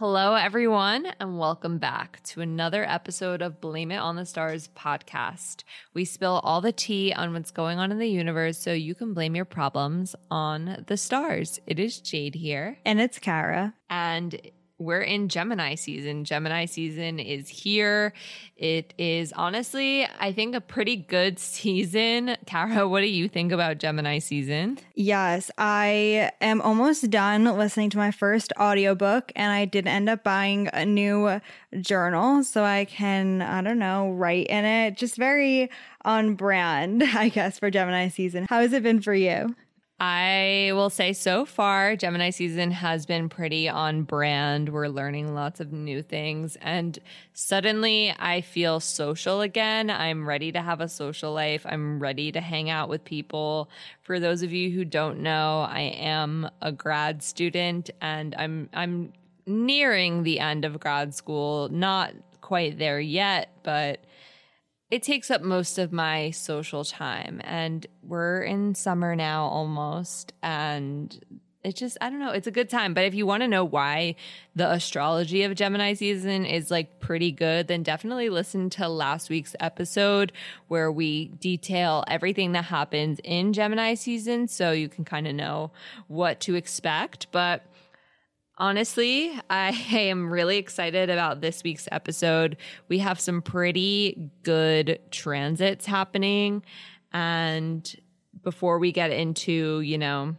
Hello, everyone, and welcome back to another episode of Blame It on the Stars podcast. We spill all the tea on what's going on in the universe so you can blame your problems on the stars. It is Jade here. And it's Kara. And we're in Gemini season. Gemini season is here. It is honestly, I think, a pretty good season. Kara, what do you think about Gemini season? Yes, I am almost done listening to my first audiobook, and I did end up buying a new journal so I can, I don't know, write in it. Just very on brand, I guess, for Gemini season. How has it been for you? I will say so far, Gemini season has been pretty on brand. We're learning lots of new things. And suddenly I feel social again. I'm ready to have a social life. I'm ready to hang out with people. For those of you who don't know, I am a grad student and I'm, I'm nearing the end of grad school. Not quite there yet, but it takes up most of my social time and we're in summer now almost and it just i don't know it's a good time. But if you want to know why the astrology of gemini season is like pretty good then definitely listen to last week's episode where we detail everything that happens in gemini season so you can kind of know what to expect. But Honestly, I am really excited about this week's episode. We have some pretty good transits happening. And before we get into, you know,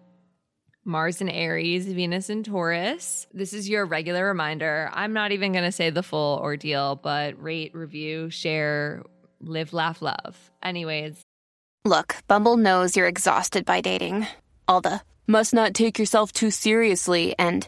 Mars and Aries, Venus and Taurus. This is your regular reminder. I'm not even going to say the full ordeal, but rate, review, share, live, laugh, love. Anyways. Look, Bumble knows you're exhausted by dating. All the must not take yourself too seriously and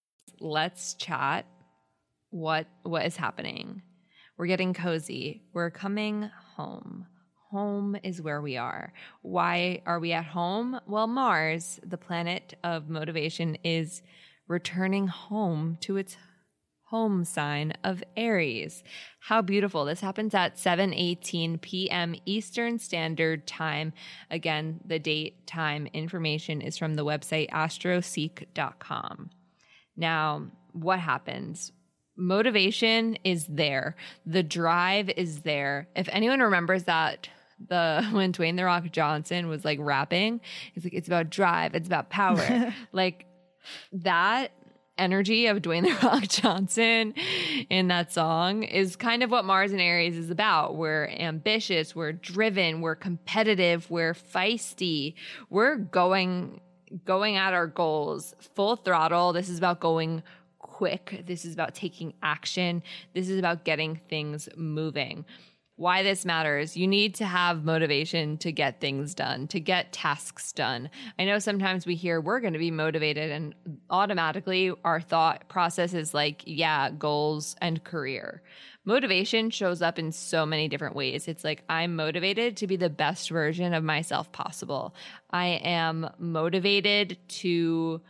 let's chat what what is happening. We're getting cozy. We're coming home. Home is where we are. Why are we at home? Well, Mars, the planet of motivation, is returning home to its home sign of Aries. How beautiful. This happens at 7:18 p.m. Eastern Standard Time. Again, the date, time, information is from the website astroseek.com. Now, what happens? Motivation is there. The drive is there. If anyone remembers that the when Dwayne the Rock Johnson was like rapping, it's like it's about drive, it's about power. like that energy of Dwayne the Rock Johnson in that song is kind of what Mars and Aries is about. We're ambitious, we're driven, we're competitive, we're feisty. We're going going at our goals full throttle. This is about going quick. This is about taking action. This is about getting things moving. Why this matters, you need to have motivation to get things done, to get tasks done. I know sometimes we hear we're going to be motivated, and automatically our thought process is like, yeah, goals and career motivation shows up in so many different ways. It's like I'm motivated to be the best version of myself possible. I am motivated to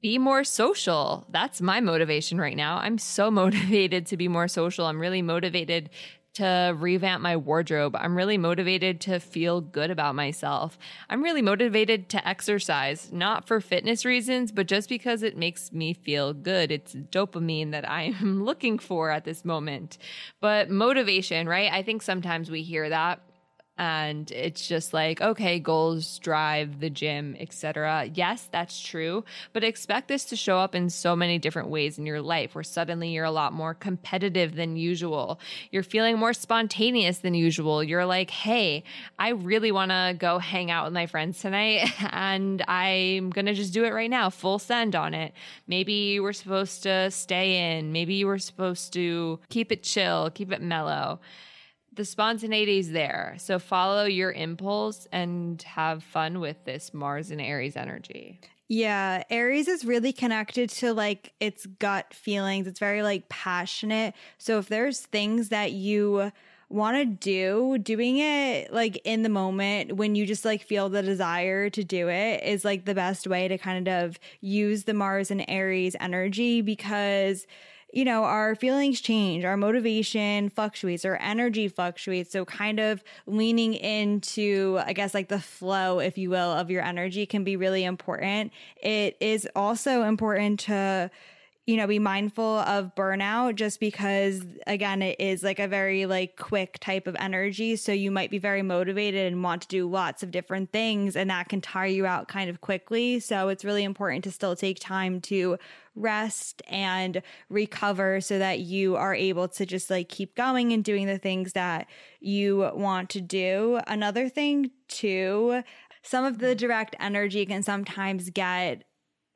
be more social. That's my motivation right now. I'm so motivated to be more social. I'm really motivated to revamp my wardrobe. I'm really motivated to feel good about myself. I'm really motivated to exercise, not for fitness reasons, but just because it makes me feel good. It's dopamine that I'm looking for at this moment. But motivation, right? I think sometimes we hear that and it's just like okay goals drive the gym etc yes that's true. But expect this to show up in so many different ways in your life where suddenly you're a lot more competitive than usual. You're feeling more spontaneous than usual. You're like hey i really want to go hang out with my friends tonight and i'm gonna just do it right now full send on it. Maybe you were supposed to stay in. Maybe you were supposed to keep it chill keep it mellow the spontaneity is there. So follow your impulse and have fun with this Mars and Aries energy. Yeah, Aries is really connected to like its gut feelings. It's very like passionate. So if there's things that you want to do, doing it like in the moment when you just like feel the desire to do it is like the best way to kind of use the Mars and Aries energy because you know, our feelings change, our motivation fluctuates, our energy fluctuates. So, kind of leaning into, I guess, like the flow, if you will, of your energy can be really important. It is also important to, you know, be mindful of burnout just because again, it is like a very like quick type of energy. So you might be very motivated and want to do lots of different things and that can tire you out kind of quickly. So it's really important to still take time to rest and recover so that you are able to just like keep going and doing the things that you want to do. Another thing too, some of the direct energy can sometimes get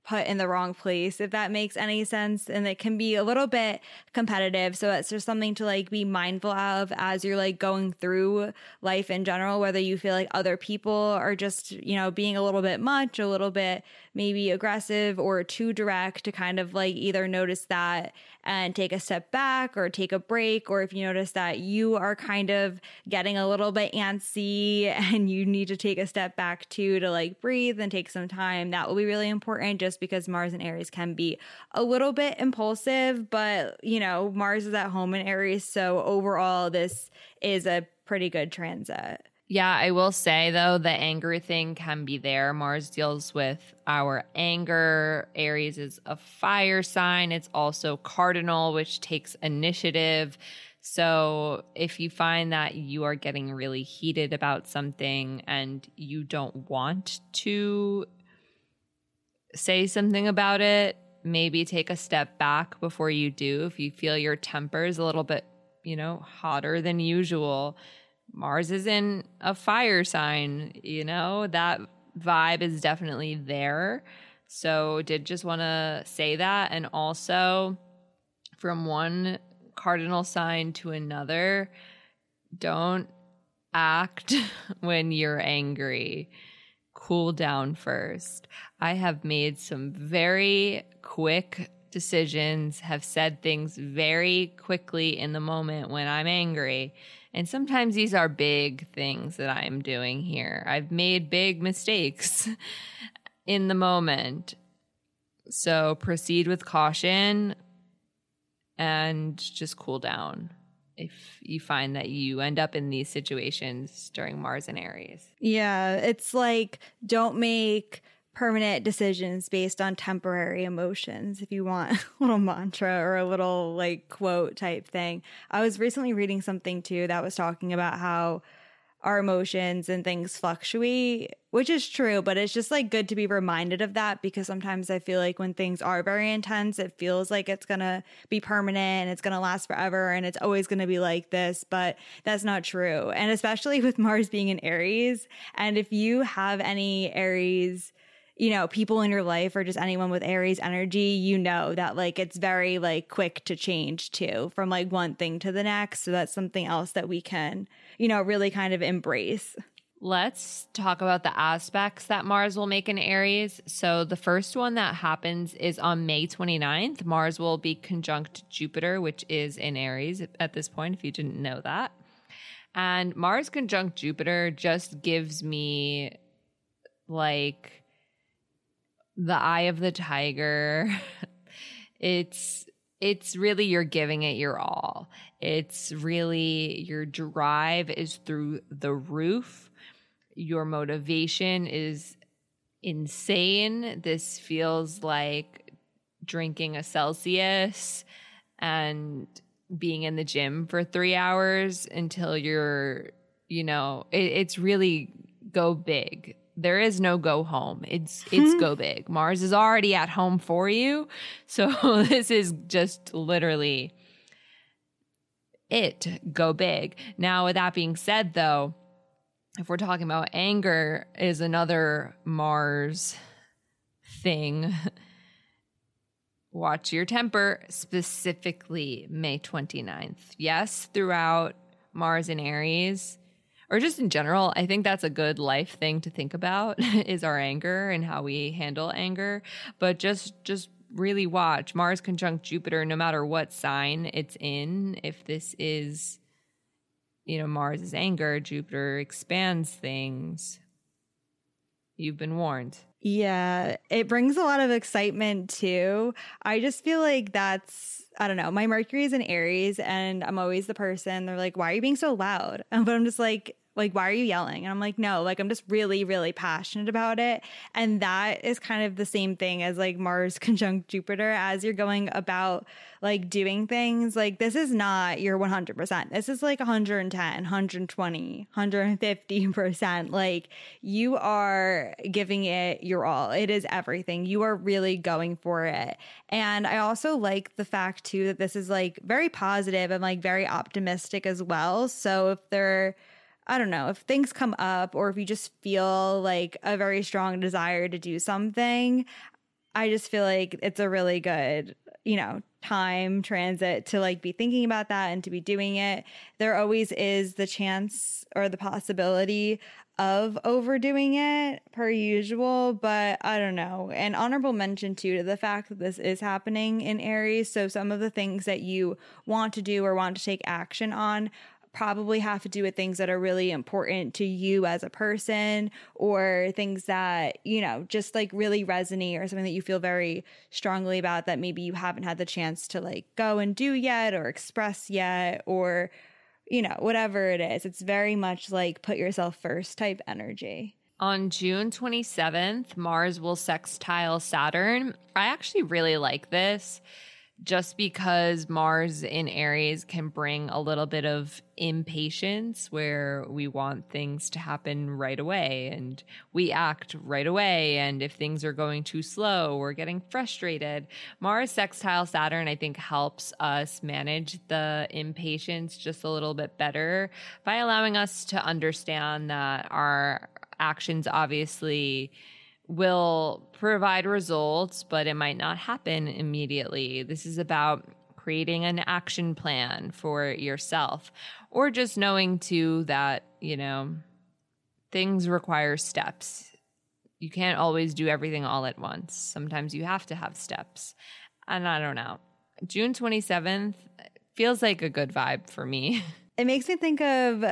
put in the wrong place, if that makes any sense. And it can be a little bit competitive. So it's just something to like be mindful of as you're like going through life in general, whether you feel like other people are just, you know, being a little bit much, a little bit maybe aggressive or too direct to kind of like either notice that and take a step back or take a break. Or if you notice that you are kind of getting a little bit antsy and you need to take a step back too to like breathe and take some time, that will be really important just because Mars and Aries can be a little bit impulsive. But, you know, Mars is at home in Aries. So overall, this is a pretty good transit. Yeah, I will say though, the anger thing can be there. Mars deals with our anger. Aries is a fire sign. It's also cardinal, which takes initiative. So if you find that you are getting really heated about something and you don't want to say something about it, maybe take a step back before you do. If you feel your temper is a little bit, you know, hotter than usual Mars is in a fire sign, you know, that vibe is definitely there. So, did just want to say that. And also, from one cardinal sign to another, don't act when you're angry. Cool down first. I have made some very quick decisions, have said things very quickly in the moment when I'm angry. And sometimes these are big things that I'm doing here. I've made big mistakes in the moment. So proceed with caution and just cool down if you find that you end up in these situations during Mars and Aries. Yeah, it's like don't make permanent decisions based on temporary emotions if you want a little mantra or a little like quote type thing. I was recently reading something too that was talking about how our emotions and things fluctuate which is true but it's just like good to be reminded of that because sometimes i feel like when things are very intense it feels like it's gonna be permanent and it's gonna last forever and it's always gonna be like this but that's not true. And especially with mars being in aries and if you have any aries you know, people in your life or just anyone with Aries energy, you know that like it's very like quick to change too from like one thing to the next. So that's something else that we can, you know, really kind of embrace. Let's talk about the aspects that Mars will make in Aries. So, the first one that happens is on May 29th. Mars will be conjunct Jupiter, which is in Aries at this point, if you didn't know that. And Mars conjunct Jupiter just gives me like the eye of the tiger. it's it's really you're giving it your all. It's really your drive is through the roof. Your motivation is insane. This feels like drinking a Celsius and being in the gym for 3 hours until you're you know, it, it's really go big. There is no go home. It's it's hmm. go big. Mars is already at home for you. So this is just literally it. Go big. Now with that being said though, if we're talking about anger is another Mars thing. Watch your temper, specifically May 29th. Yes, throughout Mars and Aries, or just in general, I think that's a good life thing to think about is our anger and how we handle anger. But just just really watch Mars conjunct Jupiter no matter what sign it's in. If this is you know, Mars is anger, Jupiter expands things. You've been warned. Yeah, it brings a lot of excitement too. I just feel like that's I don't know. My Mercury is in Aries and I'm always the person they're like, "Why are you being so loud?" But I'm just like, like why are you yelling? And i'm like no like i'm just really really passionate about it. And that is kind of the same thing as like mars conjunct jupiter as you're going about like doing things like this is not your 100% this is like 110 120 150% like you are giving it your all. It is everything. You are really going for it. And i also like the fact too that this is like very positive and like very optimistic as well. So if they're I don't know, if things come up or if you just feel like a very strong desire to do something, I just feel like it's a really good, you know, time transit to like be thinking about that and to be doing it. There always is the chance or the possibility of overdoing it per usual, but I don't know. And honorable mention too to the fact that this is happening in Aries. So some of the things that you want to do or want to take action on probably have to do with things that are really important to you as a person or things that, you know, just like really resonate or something that you feel very strongly about that maybe you haven't had the chance to like go and do yet or express yet or, you know, whatever it is. It's very much like put yourself first type energy. On June 27th, Mars will sextile Saturn. I actually really like this just because Mars in Aries can bring a little bit of impatience where we want things to happen right away and we act right away. And if things are going too slow, we're getting frustrated. Mars sextile Saturn, I think, helps us manage the impatience just a little bit better by allowing us to understand that our actions obviously will provide results, but it might not happen immediately. This is about creating an action plan for yourself or just knowing too that, you know, things require steps. You can't always do everything all at once. Sometimes you have to have steps. And I don't know. June 27th feels like a good vibe for me. It makes me think of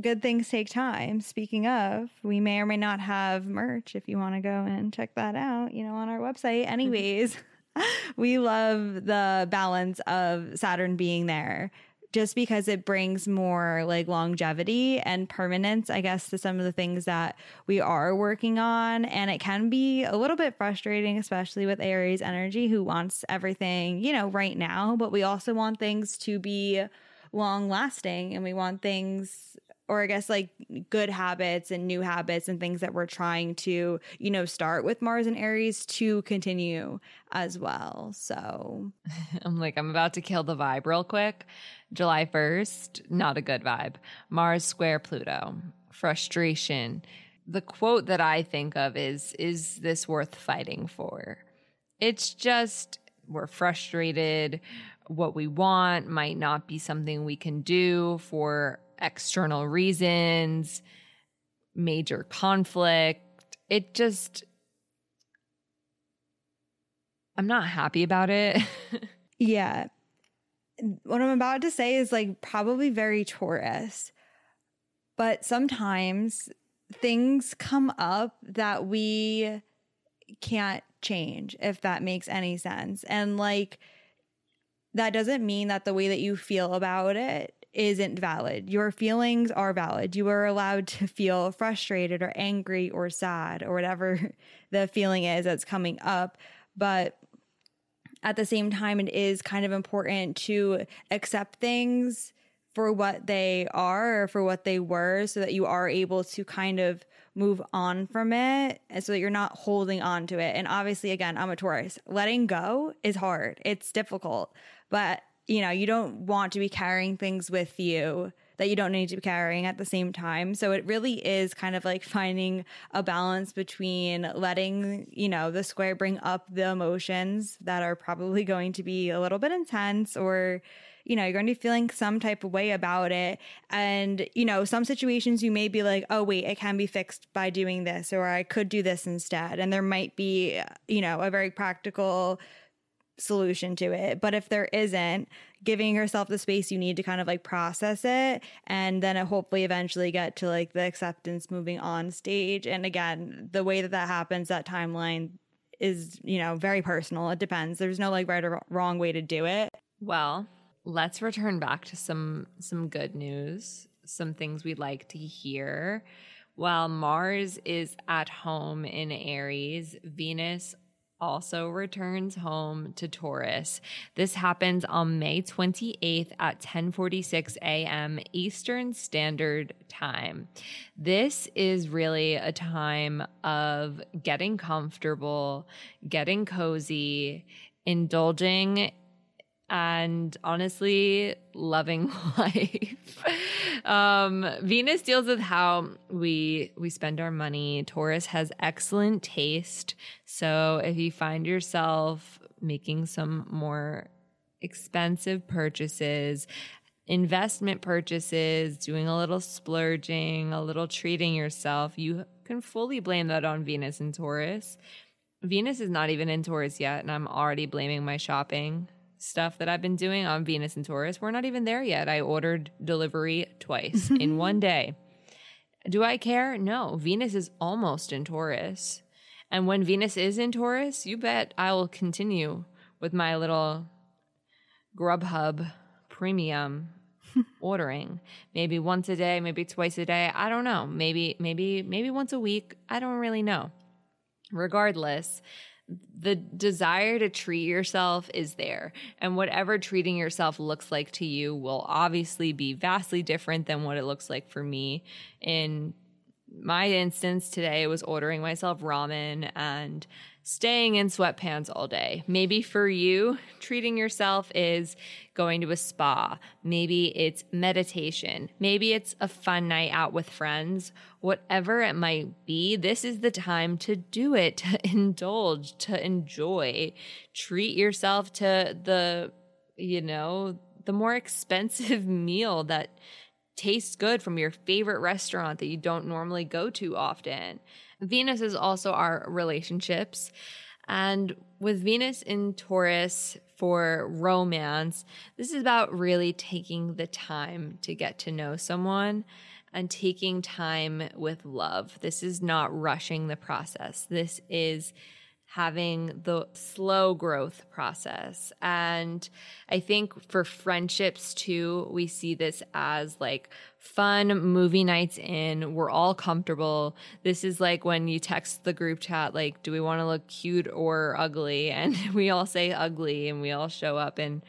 good things take time. Speaking of, we may or may not have merch if you want to go and check that out, you know, on our website. Mm-hmm. Anyways, we love the balance of Saturn being there just because it brings more like longevity and permanence, I guess, to some of the things that we are working on. And it can be a little bit frustrating, especially with Aries energy, who wants everything, you know, right now, but we also want things to be long lasting and we want things or I guess like good habits and new habits and things that we're trying to, you know, start with Mars and Aries to continue as well. So I'm like, I'm about to kill the vibe real quick. July 1st, not a good vibe. Mars square Pluto, frustration. The quote that I think of is, is this worth fighting for? It's just, we're frustrated. What we want might not be something we can do for external reasons, major conflict. It just, I'm not happy about it. yeah. What I'm about to say is like probably very Taurus, but sometimes things come up that we can't change, if that makes any sense. And like, that doesn't mean that the way that you feel about it isn't valid. Your feelings are valid. You are allowed to feel frustrated or angry or sad or whatever the feeling is that's coming up. But at the same time, it is kind of important to accept things for what they are or for what they were so that you are able to kind of move on from it and so that you're not holding on to it. And obviously, again, I'm a Taurus. Letting go is hard, it's difficult, but you know, you don't want to be carrying things with you that you don't need to be carrying at the same time. So it really is kind of like finding a balance between letting, you know, the square bring up the emotions that are probably going to be a little bit intense or you know, you're going to be feeling some type of way about it. And, you know, some situations you may be like, oh, wait, it can be fixed by doing this, or I could do this instead. And there might be, you know, a very practical solution to it. But if there isn't, giving yourself the space you need to kind of like process it and then hopefully eventually get to like the acceptance moving on stage. And again, the way that that happens, that timeline is, you know, very personal. It depends. There's no like right or wrong way to do it. Well, let's return back to some some good news, some things we'd like to hear. While Mars is at home in Aries, Venus also returns home to Taurus. This happens on May 28th at 10:46 a.m. Eastern Standard Time. This is really a time of getting comfortable, getting cozy, indulging and honestly loving life. um, Venus deals with how we we spend our money. Taurus has excellent taste. So if you find yourself making some more expensive purchases, investment purchases, doing a little splurging, a little treating yourself, you can fully blame that on Venus and Taurus. Venus is not even in Taurus yet, and I'm already blaming my shopping stuff that I've been doing on Venus and Taurus. We're not even there yet. I ordered delivery twice in one day. Do I care? No. Venus is almost in Taurus. And when Venus is in Taurus, you bet I will continue with my little Grubhub premium ordering. Maybe once a day, maybe twice a day. I don't know. Maybe maybe maybe once a week. I don't really know. Regardless, the desire to treat yourself is there. And whatever treating yourself looks like to you will obviously be vastly different than what it looks like for me. In my instance today it was ordering myself ramen and staying in sweatpants all day. Maybe for you, treating yourself is going to a spa. Maybe it's meditation. Maybe it's a fun night out with friends. Whatever it might be, this is the time to do it, to indulge, to enjoy. Treat yourself to the, you know, the more expensive meal that tastes good from your favorite restaurant that you don't normally go to often. Venus is also our relationships. And with Venus in Taurus for romance, this is about really taking the time to get to know someone and taking time with love. This is not rushing the process. This is having the slow growth process. And I think for friendships too, we see this as like fun movie nights in. We're all comfortable. This is like when you text the group chat, like, do we want to look cute or ugly? And we all say ugly and we all show up in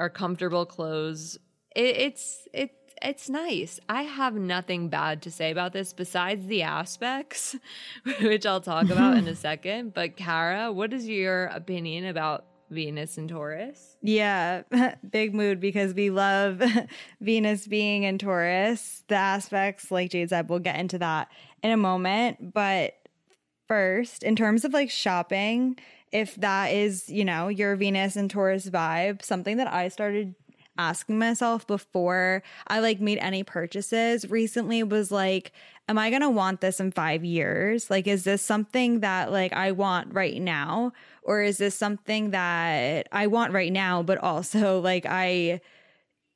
our comfortable clothes. It, it's, it, it's nice. I have nothing bad to say about this besides the aspects, which I'll talk about in a second. But Kara, what is your opinion about Venus and Taurus? Yeah, big mood because we love Venus being in Taurus. The aspects, like Jade said, we'll get into that in a moment. But first, in terms of like shopping, if that is, you know, your Venus and Taurus vibe, something that I started asking myself before I like made any purchases recently was like, am I going to want this in five years? Like, is this something that like I want right now? Or is this something that I want right now, but also like I,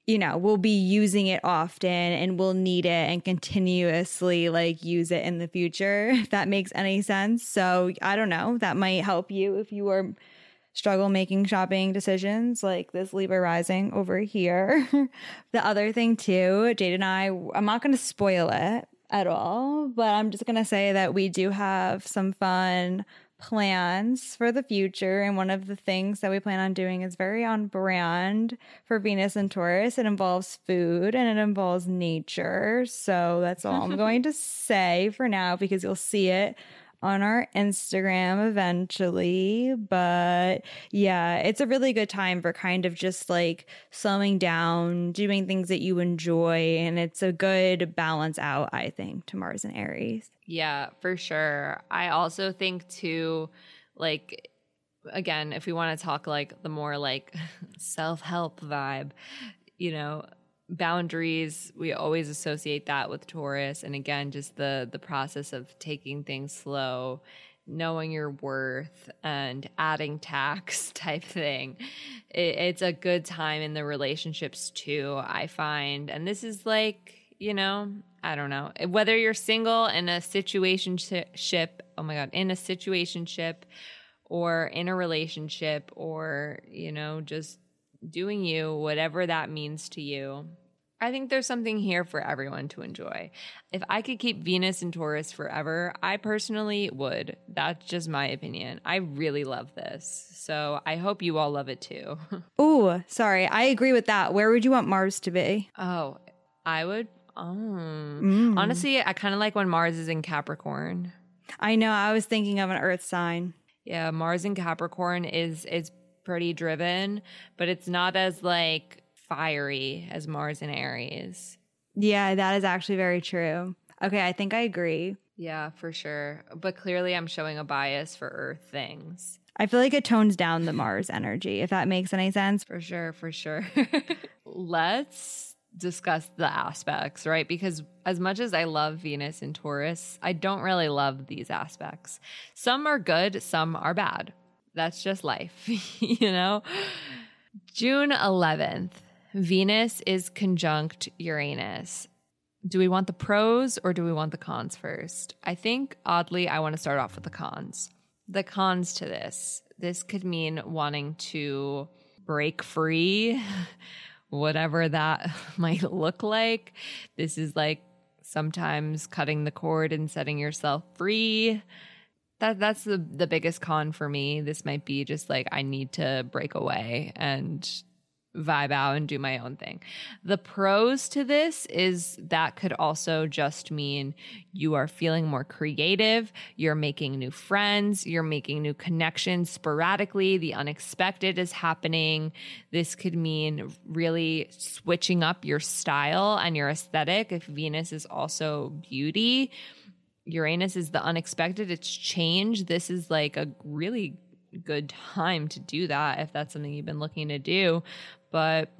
you know, will be using it often and will need it and continuously like use it in the future, if that makes any sense. So I don't know. That might help you if you are struggle making shopping decisions like this Libra rising over here. the other thing too, Jade and I, I'm not going to spoil it at all, but I'm just going to say that we do have some fun plans for the future. And one of the things that we plan on doing is very on brand for Venus and Taurus. It involves food and it involves nature. So that's all I'm going to say for now because you'll see it on our Instagram eventually. But yeah, it's a really good time for kind of just like slowing down, doing things that you enjoy. And it's a good balance out, I think, to Mars and Aries. Yeah, for sure. I also think too, like, again, if we want to talk like the more like self help vibe, you know, boundaries we always associate that with taurus. And again just the the process of taking things slow knowing your worth and adding tax type thing it, it's a good time in the relationships too i find. And this is like you know i don't know whether you're single in a situation ship oh my god in a situation ship or in a relationship or you know just doing you, whatever that means to you. I think there's something here for everyone to enjoy. If I could keep Venus and Taurus forever, I personally would. That's just my opinion. I really love this. So I hope you all love it too. oh, sorry. I agree with that. Where would you want Mars to be? Oh, I would. Oh. Mm. Honestly, I kind of like when Mars is in Capricorn. I know. I was thinking of an earth sign. Yeah, Mars in Capricorn is is pretty driven, but it's not as like fiery as Mars and Aries. Yeah, that is actually very true. Okay, I think I agree. Yeah, for sure. But clearly, I'm showing a bias for Earth things. I feel like it tones down the Mars energy, if that makes any sense. For sure, for sure. Let's discuss the aspects, right? Because as much as I love Venus and Taurus, I don't really love these aspects. Some are good, some are bad that's just life, you know? June 11th, Venus is conjunct Uranus. Do we want the pros or do we want the cons first? I think, oddly, I want to start off with the cons. The cons to this this could mean wanting to break free, whatever that might look like. This is like sometimes cutting the cord and setting yourself free that that's the the biggest con for me. This might be just like I need to break away and vibe out and do my own thing. The pros to this is that could also just mean you are feeling more creative, you're making new friends, you're making new connections sporadically, the unexpected is happening. This could mean really switching up your style and your aesthetic if Venus is also beauty Uranus is the unexpected, it's change. This is like a really good time to do that if that's something you've been looking to do. But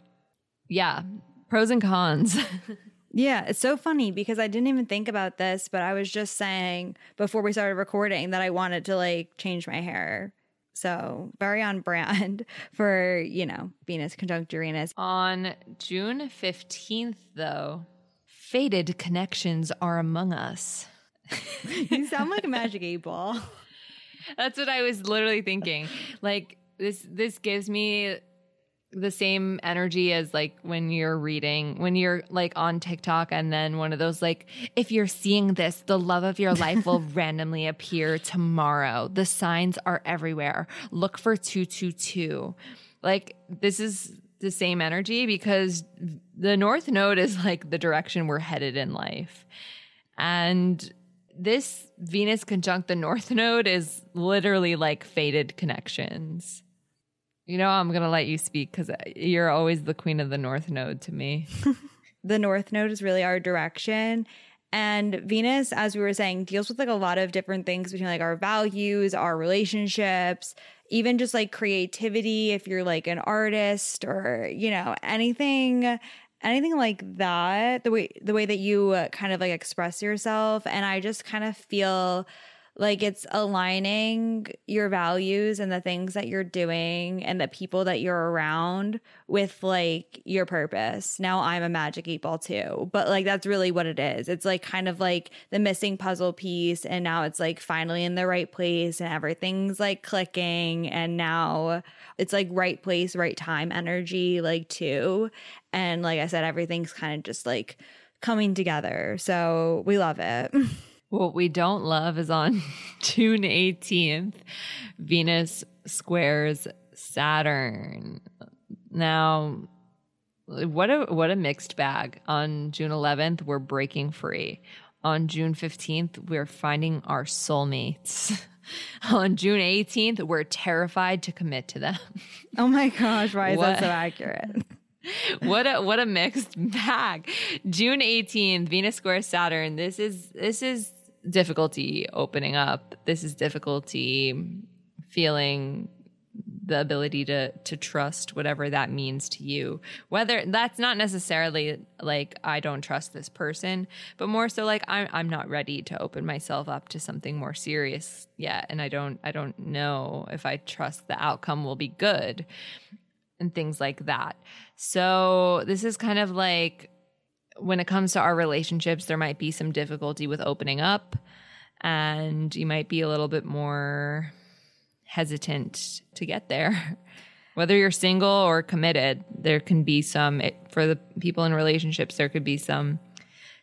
yeah, pros and cons. yeah, it's so funny because I didn't even think about this, but I was just saying before we started recording that I wanted to like change my hair. So, very on brand for, you know, Venus conjunct Uranus. On June 15th, though, fated connections are among us. you sound like a magic eight ball. That's what I was literally thinking. Like this this gives me the same energy as like when you're reading, when you're like on TikTok and then one of those like if you're seeing this, the love of your life will randomly appear tomorrow. The signs are everywhere. Look for 222. Like this is the same energy because the north node is like the direction we're headed in life. And this Venus conjunct the North Node is literally like fated connections. You know, I'm going to let you speak because you're always the queen of the North Node to me. the North Node is really our direction. And Venus, as we were saying, deals with like a lot of different things between like our values, our relationships, even just like creativity. If you're like an artist or, you know, anything anything like that the way the way that you uh, kind of like express yourself and i just kind of feel like it's aligning your values and the things that you're doing and the people that you're around with like your purpose. Now I'm a magic eight ball too, but like that's really what it is. It's like kind of like the missing puzzle piece, and now it's like finally in the right place and everything's like clicking. And now it's like right place, right time energy, like too. And like I said, everything's kind of just like coming together. So we love it. What we don't love is on June 18th, Venus squares Saturn. Now, what a what a mixed bag. On June 11th, we're breaking free. On June 15th, we're finding our soulmates. on June 18th, we're terrified to commit to them. Oh my gosh, why is What? that so accurate? what a what a mixed bag. June 18th, Venus squares Saturn. This is this is difficulty opening up. This is difficulty feeling the ability to to trust whatever that means to you. Whether that's not necessarily like I don't trust this person, but more so like I'm I'm not ready to open myself up to something more serious yet and I don't I don't know if I trust the outcome will be good and things like that. So this is kind of like when it comes to our relationships, there might be some difficulty with opening up, and you might be a little bit more hesitant to get there. Whether you're single or committed, there can be some, it, for the people in relationships, there could be some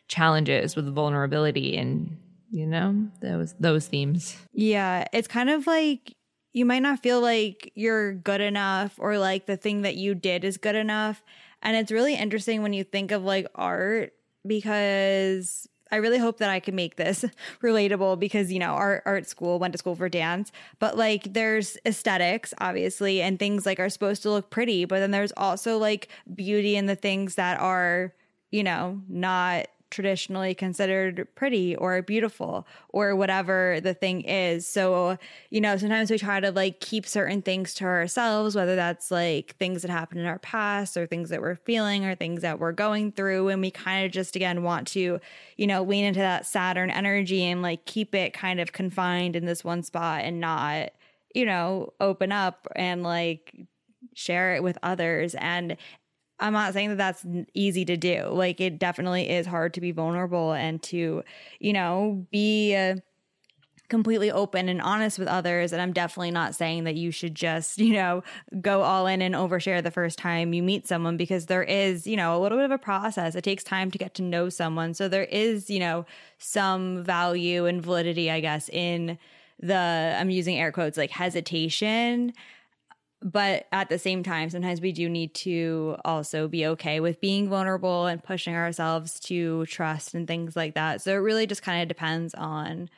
challenges with vulnerability and, you know, those, those themes. Yeah, it's kind of like you might not feel like you're good enough or like the thing that you did is good enough. And it's really interesting when you think of like art because I really hope that I can make this relatable because you know art art school went to school for dance but like there's aesthetics obviously and things like are supposed to look pretty but then there's also like beauty in the things that are you know not traditionally considered pretty or beautiful or whatever the thing is. So, you know, sometimes we try to like keep certain things to ourselves, whether that's like things that happened in our past or things that we're feeling or things that we're going through. And we kind of just, again, want to, you know, lean into that Saturn energy and like keep it kind of confined in this one spot and not, you know, open up and like share it with others. And I'm not saying that that's easy to do. Like it definitely is hard to be vulnerable and to, you know, be uh, completely open and honest with others. And I'm definitely not saying that you should just, you know, go all in and overshare the first time you meet someone because there is, you know, a little bit of a process. It takes time to get to know someone. So there is, you know, some value and validity, I guess, in the, I'm using air quotes, like hesitation but at the same time sometimes we do need to also be okay with being vulnerable and pushing ourselves to trust and things like that so it really just kind of depends on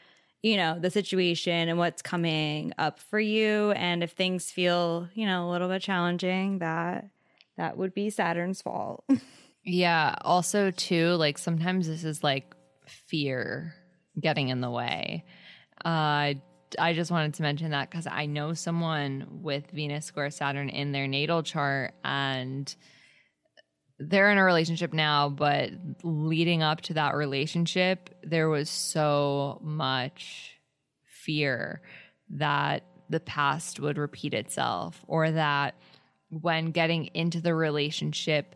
you know the situation and what's coming up for you and if things feel you know a little bit challenging that that would be saturn's fault Yeah. Also, too, like sometimes this is like fear getting in the way. Uh, I just wanted to mention that because I know someone with Venus square Saturn in their natal chart and they're in a relationship now, but leading up to that relationship, there was so much fear that the past would repeat itself or that when getting into the relationship,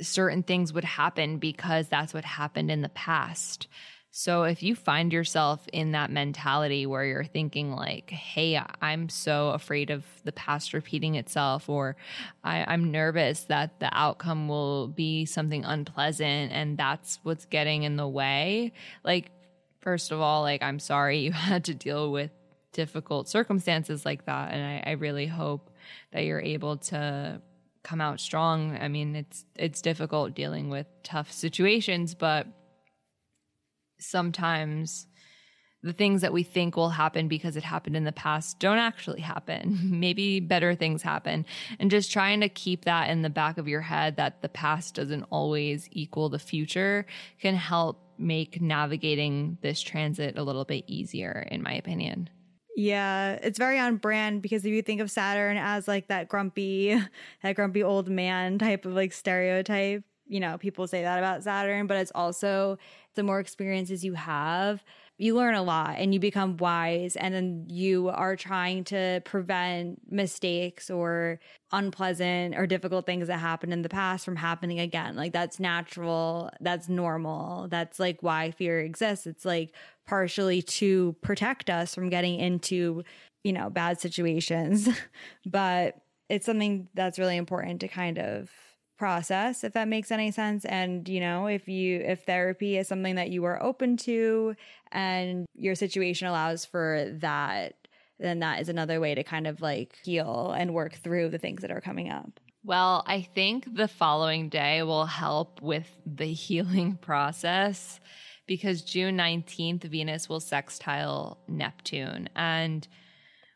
certain things would happen because that's what happened in the past. So if you find yourself in that mentality where you're thinking like, "Hey, I'm so afraid of the past repeating itself," or I, "I'm nervous that the outcome will be something unpleasant," and that's what's getting in the way, like, first of all, like, I'm sorry you had to deal with difficult circumstances like that, and I, I really hope that you're able to come out strong. I mean, it's it's difficult dealing with tough situations, but sometimes the things that we think will happen because it happened in the past don't actually happen. Maybe better things happen. And just trying to keep that in the back of your head that the past doesn't always equal the future can help make navigating this transit a little bit easier, in my opinion. Yeah, it's very on brand because if you think of Saturn as like that grumpy, that grumpy old man type of like stereotype, you know, people say that about Saturn, but it's also the more experiences you have, you learn a lot and you become wise and then you are trying to prevent mistakes or unpleasant or difficult things that happened in the past from happening again. Like that's natural, that's normal. That's like why fear exists. It's like partially to protect us from getting into, you know, bad situations. but it's something that's really important to kind of process if that makes any sense and you know if you if therapy is something that you are open to and your situation allows for that then that is another way to kind of like heal and work through the things that are coming up well, I think the following day will help with the healing process because June 19th, Venus will sextile Neptune. And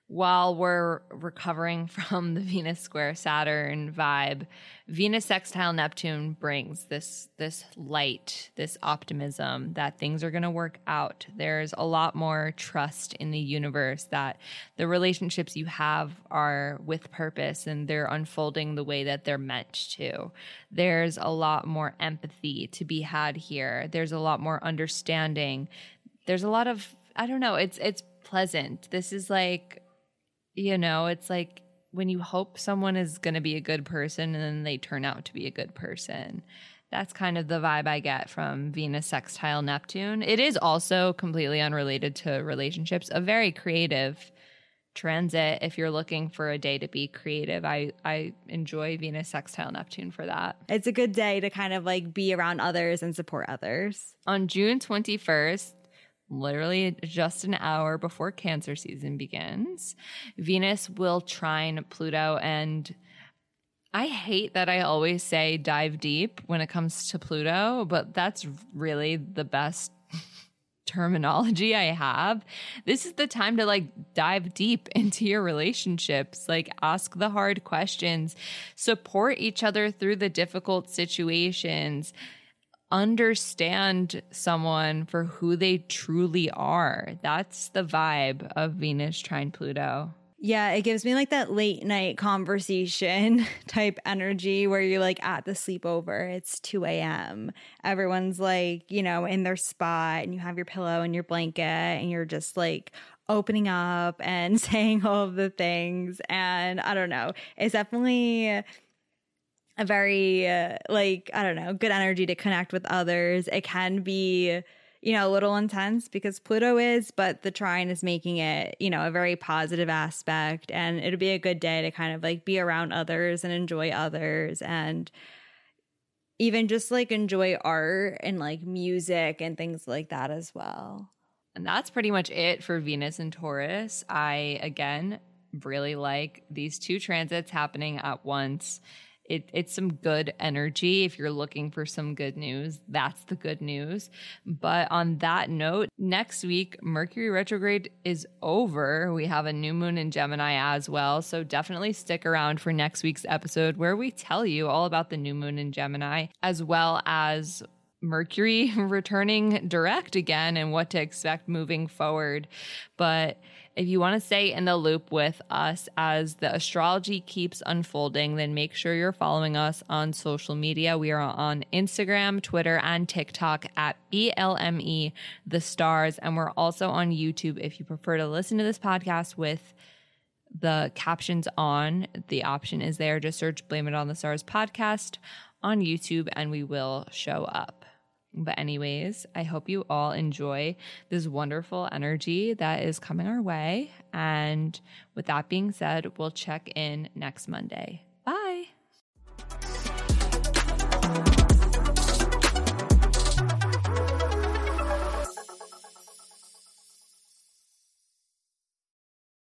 while we're recovering from the Venus square Saturn vibe, Venus sextile Neptune brings this this light, this optimism that things are going to work out. There's a lot more trust in the universe that the relationships you have are with purpose and they're unfolding the way that they're meant to. There's a lot more empathy to be had here. There's a lot more understanding. There's a lot of I don't know, it's it's pleasant. This is like you know, it's like when you hope someone is going to be a good person and then they turn out to be a good person. That's kind of the vibe I get from Venus sextile Neptune. It is also completely unrelated to relationships, a very creative transit if you're looking for a day to be creative. I I enjoy Venus sextile Neptune for that. It's a good day to kind of like be around others and support others. On June 21st, literally just an hour before Cancer season begins, Venus will trine Pluto. And I hate that I always say dive deep when it comes to Pluto, but that's really the best terminology I have. This is the time to like dive deep into your relationships, like ask the hard questions, support each other through the difficult situations understand someone for who they truly are. That's the vibe of Venus trine Pluto. Yeah, it gives me like that late night conversation type energy where you're like at the sleepover. It's 2 a.m. Everyone's like, you know, in their spot and you have your pillow and your blanket and you're just like opening up and saying all of the things. And I don't know, it's definitely a very uh, like I don't know, good energy to connect with others. It can be you know, a little intense because Pluto is, but the trine is making it, you know, a very positive aspect. And it'll be a good day to kind of like be around others and enjoy others and even just like enjoy art and like music and things like that as well. And that's pretty much it for Venus and Taurus. I, again, really like these two transits happening at once it, it's some good energy. If you're looking for some good news, that's the good news. But on that note, next week, Mercury retrograde is over. We have a new moon in Gemini as well. So definitely stick around for next week's episode where we tell you all about the new moon in Gemini, as well as Mercury returning direct again and what to expect moving forward. But if you want to stay in the loop with us as the astrology keeps unfolding, then make sure you're following us on social media. We are on Instagram, Twitter, and TikTok at BLME The Stars. And we're also on YouTube if you prefer to listen to this podcast with the captions on. The option is there. Just search Blame It on the Stars podcast on YouTube and we will show up. But, anyways, I hope you all enjoy this wonderful energy that is coming our way. And with that being said, we'll check in next Monday. Bye.